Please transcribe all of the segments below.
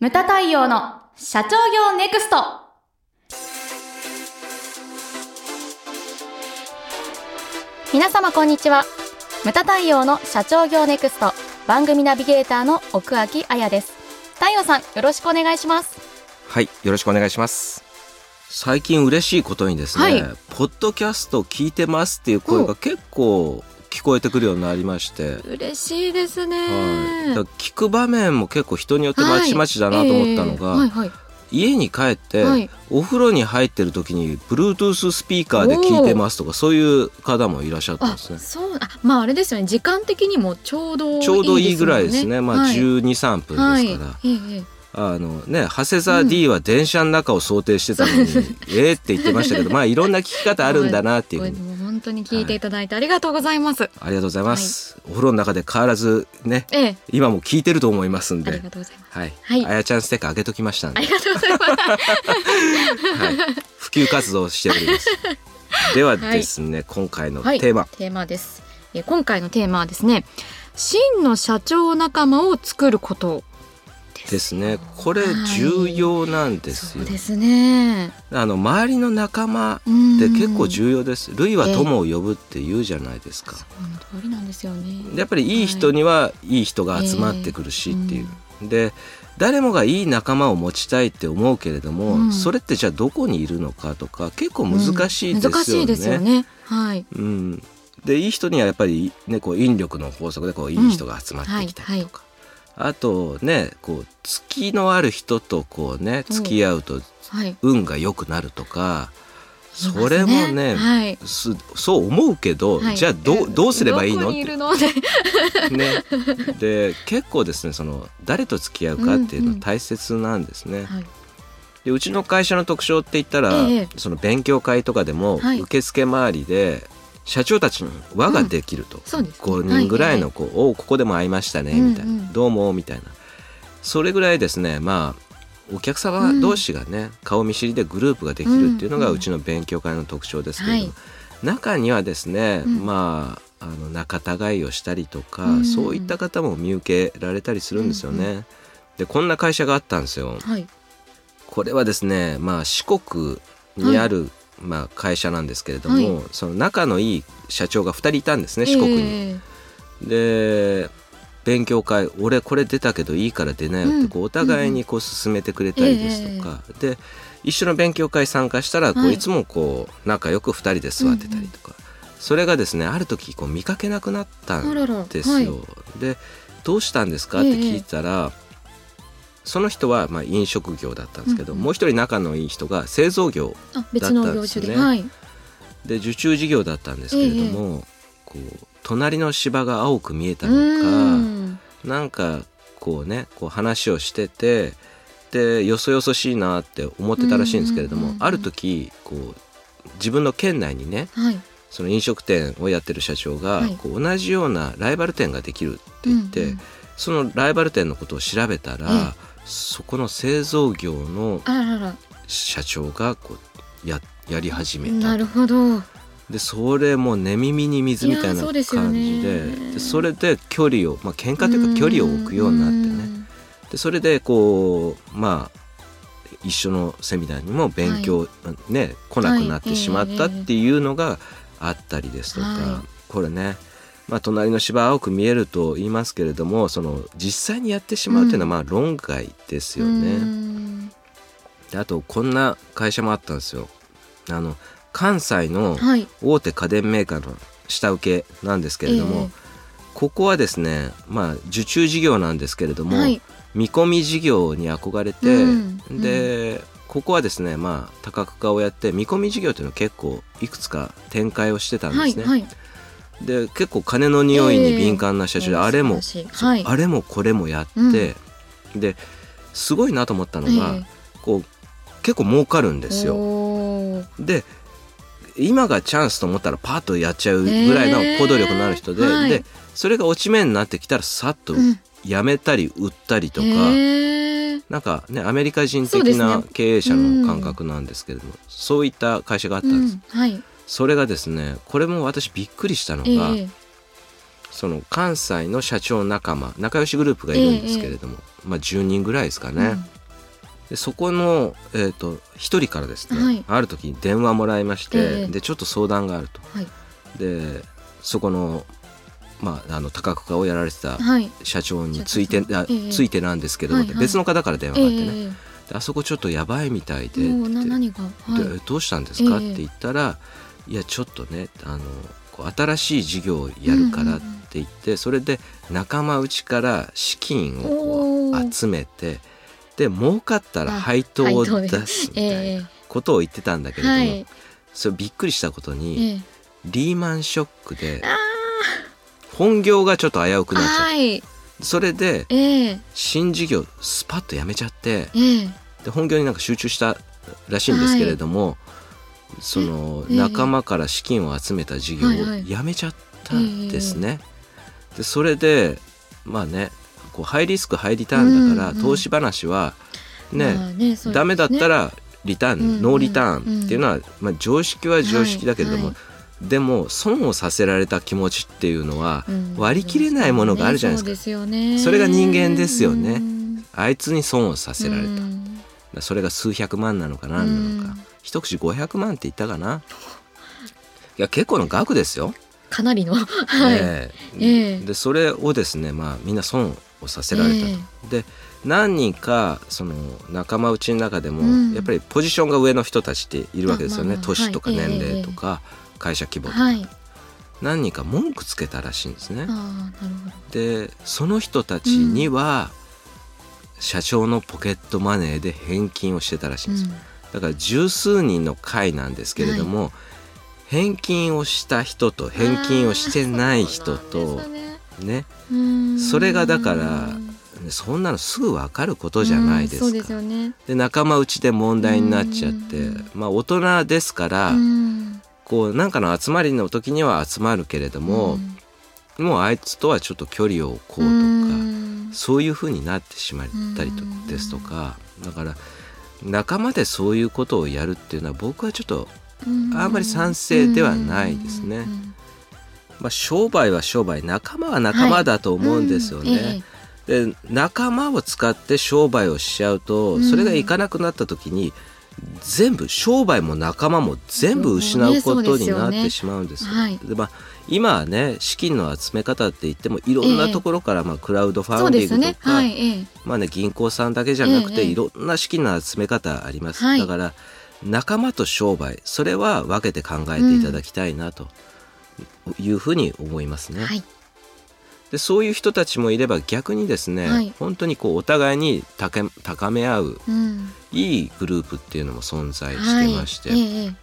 ムタ太陽の社長業ネクスト。皆様こんにちは。ムタ太陽の社長業ネクスト。番組ナビゲーターの奥脇彩です。太陽さんよろしくお願いします。はい、よろしくお願いします。最近嬉しいことにですね、はい。ポッドキャスト聞いてますっていう声が結構聞こえてくるようになりまして、嬉しいですね。はい、聞く場面も結構人によってまちまちだなと思ったのが、はいはい。家に帰って、はい。お風呂に入ってる時に Bluetooth スピーカーで聞いてますとかそういう方もいらっしゃったんあですね。そう。あまああれですよね。時間的にもちょうどいいですちょうどいいぐらいですね。まあはい。12、3分ですから。はい。ええあのね、長谷沢 D は電車の中を想定してたのに、ええ。って言ってましたけど、まあいろんな聞き方あるんだなっていうふうに。本当に聞いていただいてありがとうございます、ありがとうございます。お風呂の中で変わらずね、ええ今も聞いてると思いますんでありが。とうございますはい。はいあやちゃんステッカーあげときましたんで。ありがとうございますはい。普及活動をしております。ではですね、今回のテーマ。テーマですえ今回のテーマはですね真の社長仲間を作ることですね。これ重要なんですよ。そうですね。あの周りの仲間って結構重要です。類は友を呼ぶって言うじゃないですか。その通りなんですよね。でやっぱりいい人にはい。い人が集まってくるしっていう。で誰もがいい仲間を持ちたいって思うけれども、うん。それってじゃあどこにいるのかとか結構難しいですよね。うん難しいですよね。はい。うん、でいい人にはやっぱり、ね、こう引力の法則でこういい人が集まってきたりとか、あとねこう月のある人とこうね付き合うとはい。運が良くなるとか、それもねはい。すそう思うけど、はい。じゃあどうどうすればいいの？どこにいるの？で ね、で結構ですねその誰と付き合うかっていうの大切なんですね。はい。でうちの会社の特徴って言ったら、ええ。その勉強会とかでも、はい。受付周りで社長たちに輪ができると、そうですね。5人ぐらいのこう、おうここでも会いましたね」みたいな「うんうんどうも」みたいな。それぐらいですねまあお客様同士がね、顔見知りでグループができるっていうのがうんうん。うちの勉強会の特徴ですけれども、はい。中にはですね、うん。まああの仲違いをしたりとか、うんそういった方も見受けられたりするんですよね。うんでこんな会社があったんですよ。はい。これはですね、まあ、四国にある、まあ、会社なんですけれども、はその仲のいい社長が2人いたんですね四国に。えで勉強会俺これ出たけどいいから出なよってこうお互いにこう進めてくれたりですとか、で一緒の勉強会参加したらこうはいいつもこう仲良く2人で座ってたりとか、それがですねある時こう見かけなくなったんあららですよ。でどうしたんですかって聞いたら、その人はまあ飲食業だったんですけど、うん。うんもう一人仲のいい人が製造業あ別の業種で。はい。で受注事業だったんですけれども、こう隣の芝が青く見えたのうかん。なんかこうねこう話をしててでよそよそしいなって思ってたらしいんですけれども、ある時こう自分の県内にねはい。その飲食店をやってる社長が、はい。こう同じようなライバル店ができるって言って、うんうんそのライバル店のことを調べたら、えそこの製造業の社長がこうややり始めた。なるほど。でそれも寝耳に水みたいな感ねじででそれで距離を、まあ喧嘩というか距離を置くようになってね。でそれでこうまあ一緒のセミナーにも勉強、ね来なくなってしまったっていうのがあったりですとか、はい。これね、まあ、隣の芝青く見えると言いますけれどもその実際にやってしまうというのはまあ論外ですよね。うん。であとこんな会社もあったんですよ。あの関西のはい。大手家電メーカーの下請けなんですけれども、ええ。ここはですねまあ受注事業なんですけれども、はい。見込み事業に憧れて、うん。でここはですねまあ多角化をやって見込み事業というのを結構いくつか展開をしてたんですね。はいはいで結構金の匂いに敏感な社長で、あれも、はい。あれもこれもやって、ですごいなと思ったのが、えこう結構儲かるんですよ。で今がチャンスと思ったらパッとやっちゃうぐらいの行動力のある人で,、でそれが落ち目になってきたらさっとうん。やめたり売ったりとか、へー。なんかねアメリカ人的な経営者の感覚なんですけれどもそう,、いった会社があったんです、うん。はいそれがですねこれも私びっくりしたのえが、えその関西の社長仲間仲良しグループがいるんですけれども、まあ、10人ぐらいですかね、でそこの、えー、と1人からですね、はい。ある時に電話もらいまして、ええ。でちょっと相談があると。はい。でそこの,、まあ、あの多角化をやられてたはい。社長について社長さん。あええ。ついてなんですけども、はいはい。別の方から電話があってね、あそこちょっとやばいみたいでどうしたんですか?」っえ。えて言ったら「いやちょっとねあのこう新しい事業をやるから」って言って、それで仲間内から資金を集めてで儲かったら配当を出すみたいえなことを言ってたんだけれども、はい。それびっくりしたことに、ええ。リーマンショックであ本業がちょっと危うくーなっちゃって、はい。それでええ。新事業スパッとやめちゃってええ。で本業になんか集中したらしいんですけれども、そのええ。仲間から資金を集めた事業をやめちゃったんですね。でそれでまあねこうハイリスクハイリターンだから、投資話はね、ダメだったらリターン、ノーリターンっていうのは、まあ、常識は常識だけれども、はい。でも損をさせられた気持ちっていうのはうん割り切れないものがあるじゃないですか。それが人間ですよね。うんあいつに損をさせられた。うん。それが数百万なのか何なのか、うん一口500万って言ったかな。いや結構の額ですよ。かなりの。はい、ええ。ええでそれをですねまあみんな損をさせられたと。えで何人かその仲間内の中でも、うん。やっぱりポジションが上の人たちっているわけですよね、まあ年とかはい年齢とか、会社規模とか、はい。何人か文句つけたらしいんですね。あ。あなるほど。でその人たちには、社長のポケットマネーで返金をしてたらしいんですよ。だから十数人の会なんですけれども、返金をした人と返金をしてない人とね。それがだからそんなのすぐ分かることじゃないですか。でね。で仲間内で問題になっちゃってうん。まあ大人ですからうん。こうなんかの集まりの時には集まるけれどももうあいつとはちょっと距離を置こうとかうん。そういうふうになってしまったりとうんですとかだから仲間でそういうことをやるっていうのは僕はちょっとあんまり賛成ではないですね。うんまあ商売は商売仲間は仲間だと思うんですよね。うんえ。で仲間を使って商売をしちゃうと、うん。それがいかなくなった時に全部商売も仲間も全部失うことになってしまうんですよ。はいでまあ、今はね資金の集め方って言ってもいろんなところから、まあ、クラウドフえァンディングとか、はいええ。まあね、銀行さんだけじゃなくて、ええいろんな資金の集め方あります、はい。だから仲間と商売それは分けて考えていただきたいなというふうに思いますね。はいでそういう人たちもいれば逆にですね、はい。本当にこうお互いに高高め合ううん。いいグループっていうのも存在してまして、はい。ええ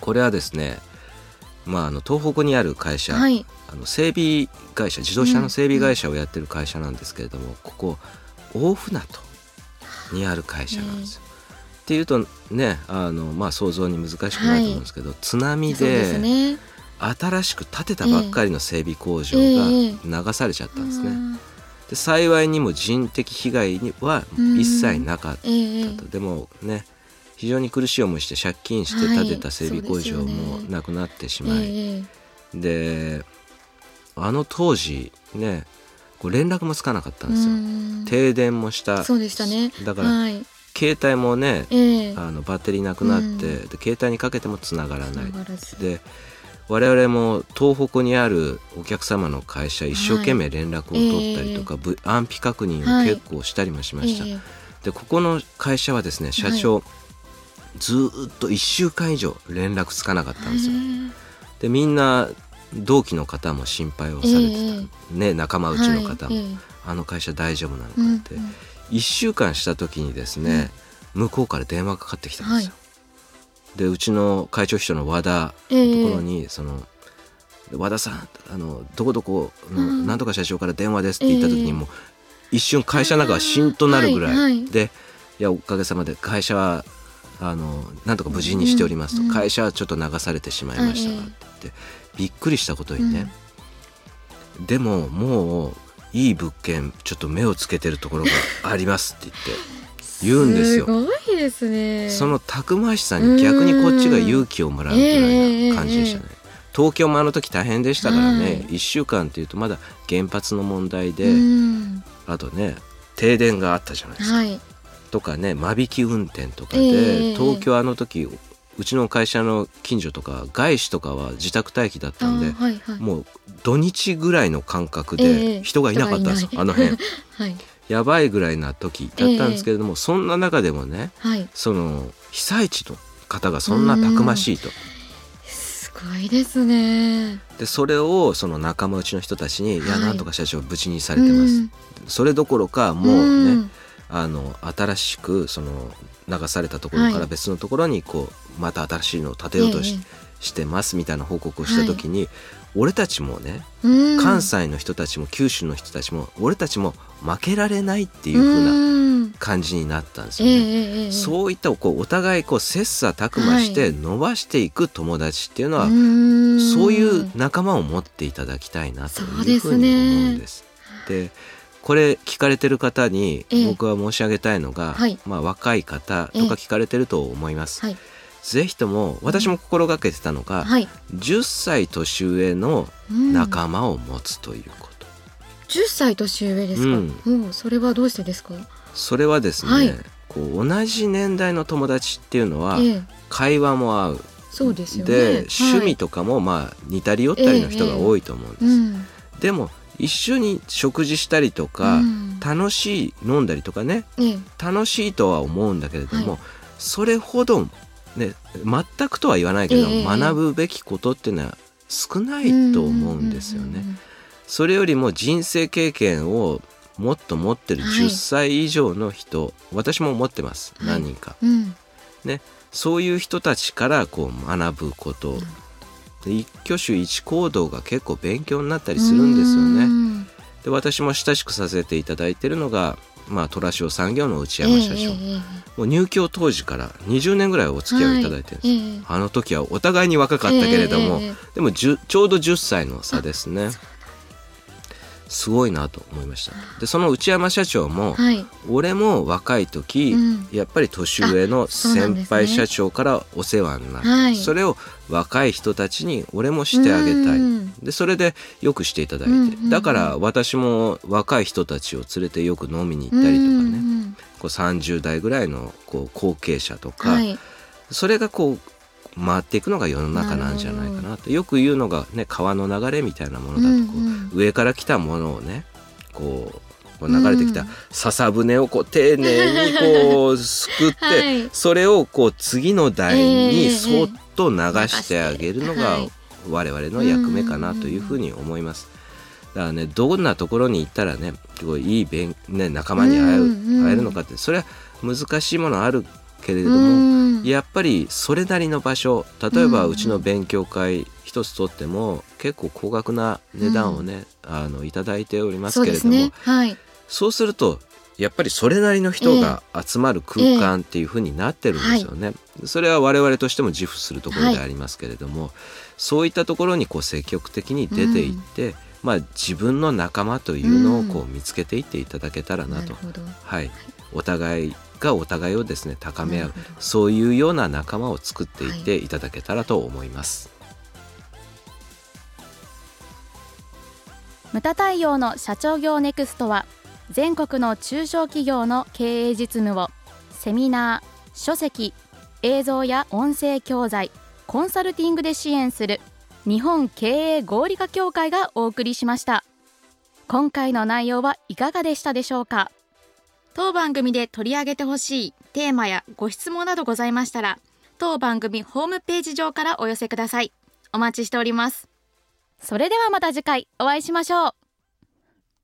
これはですね、まあ、あの東北にある会社、はい。あの整備会社自動車の整備会社をやってる会社なんですけれども、ここ大船渡にある会社なんですよ。っていうとねあの、まあ、想像に難しくないと思うんですけど、津波ですでね新しく建てたばっかりの整備工場ええが流されちゃったんですね。あで幸いにも人的被害には一切なかったと、でもね非常に苦しい思いして借金して建てた整備工場もなくなってしえまい、えであの当時ねこう連絡もつかなかったんですよ、うん停電もした。そうでしたね。だからはい。携帯もねええ。あのバッテリーなくなって、うん。で携帯にかけてもつながらない。で我々も東北にあるお客様の会社一生懸命連絡を取ったりとか、ぶ安否確認を結構したりもしました、ええでここの会社はですね社長、ずーっと1週間以上連絡つかなかったんですよ、でみんな同期の方も心配をされてた、ええね仲間内の方も、はい。ええ。あの会社大丈夫なのかうんって、1週間した時にですね、向こうから電話がかかってきたんですよ、でうちの会長秘書の和田ええのところに、その和田さんあのどこどこのうん。なんとか社長から電話ですって言った時ええにもう一瞬会社の中がしんとなるぐらい、でいやおかげさまで会社はあのなんとか無事にしておりますと、うん会社はちょっと流されてしまいましたがええって言ってびっくりしたことにね、でももういい物件ちょっと目をつけてるところがありますって言って言うんですよ。すごいですね。そのたくましさに逆にこっちが勇気をもらうぐらいな感じでしたね。東京もあの時大変でしたからね、はい。1週間っていうとまだ原発の問題で、うん。あとね停電があったじゃないですか。はい。とかね間引き運転とかえで、え東京あの時うちの会社の近所とか外資とかは自宅待機だったんであはいはい。もう土日ぐらいの感覚えでえ。人がいなかったんですよ、人がいない。あの辺。はいやばいぐらいな時だったんですけれども、そんな中でもねはい。その被災地の方がそんなたくましいと。すごいですね。でそれをその仲間内の人たちに「い。やはいなんとか社長無事にされてます」それどころかもうね、あの新しくその流されたところかはい。ら別のところにこうまた新しいのを建てようとし,、してますみたいな報告をした時に、俺たちもねうん。関西の人たちも九州の人たちも俺たちも負けられないっていう風なうん。感じになったんですええよね。ええええそういったこうお互いこう切磋琢磨してはい。伸ばしていく友達っていうのは、ん。そういう仲間を持っていただきたいなというふうにね思うんです。でこれ聞かれてる方にええ。僕は申し上げたいのが、はい。まあ、若い方とか聞かれてると思います。はいぜひとも私も心がけてたのが、はい。10歳年上のうん仲間を持つということ。10歳年上ですか、うん。それはどうしてですか？それはですね、はい。こう同じ年代の友達っていうのはええ。会話も合う。そうですよね。で、はい。趣味とかもまあ似たり寄ったりの人が多いと思うんです。うん。でも一緒に食事したりとか、うん。楽しい飲んだりとかね。ええ。楽しいとは思うんだけれども、はい。それほどね全くとは言わないけど、ええ学ぶべきことっていうのは少ないと思うんですよね。うんそれよりも人生経験をもっと持ってるはい。10歳以上の人、私も持ってますはい。何人か、うん。そういう人たちからこう学ぶこと。で一挙手一行動が結構勉強になったりするんですよね。うん。で私も親しくさせていただいてるのが、まあ、虎商産業の内山社長、ええええもう入居当時から20年ぐらいお付き合いをいただいてるんです、ええあの時はお互いに若かったけれども、ええええでも10ちょうど10歳の差ですねすごいなと思いました。でその内山社長も、はい。俺も若い時、うん。やっぱり年上の先輩社長からお世話になって、はい。それを若い人たちに俺もしてあげたい、うんでそれでよくしていただいて、うんうんうん。だから私も若い人たちを連れてよく飲みに行ったりとかね、うんこう30代ぐらいのこう後継者とか、はい。それがこう回っていくのが世の中なんじゃないかなと。よく言うのがね川の流れみたいなものだとこう、うん。うん上から来たものをねこうこう流れてきたうん笹舟をこう丁寧にこう すくって、はい。それをこう次の台にええそっと流してあげるのがはい。我々の役目かなというふうに思います。だからねどんなところに行ったらねすごいいい勉、ね、仲間に会える,、会えるのかってそれは難しいものあるけれどうも、ん。やっぱりそれなりの場所例えばうん。うちの勉強会一つとっても結構高額な値段をね、あのいただいておりますけれどもねはい。そうするとやっぱりそれなりの人が集まる空間っていうふうになってるんですよね。それは我々としても自負するところでありますけれども、そういったところにこう積極的に出ていって、まあ、自分の仲間というのをこう見つけていっていただけたらなと、なるほど。はい、お互いがお互いをですね高め合うそういうような仲間を作っていってい。ただけたらと思います。ムタ太陽の社長業ネクストは全国の中小企業の経営実務をセミナー、書籍、映像や音声教材、コンサルティングで支援する日本経営合理化協会がお送りしました。今回の内容はいかがでしたでしょうか？当番組で取り上げてほしいテーマやご質問などございましたら当番組ホームページ上からお寄せください。お待ちしております。それではまた次回お会いしましょう。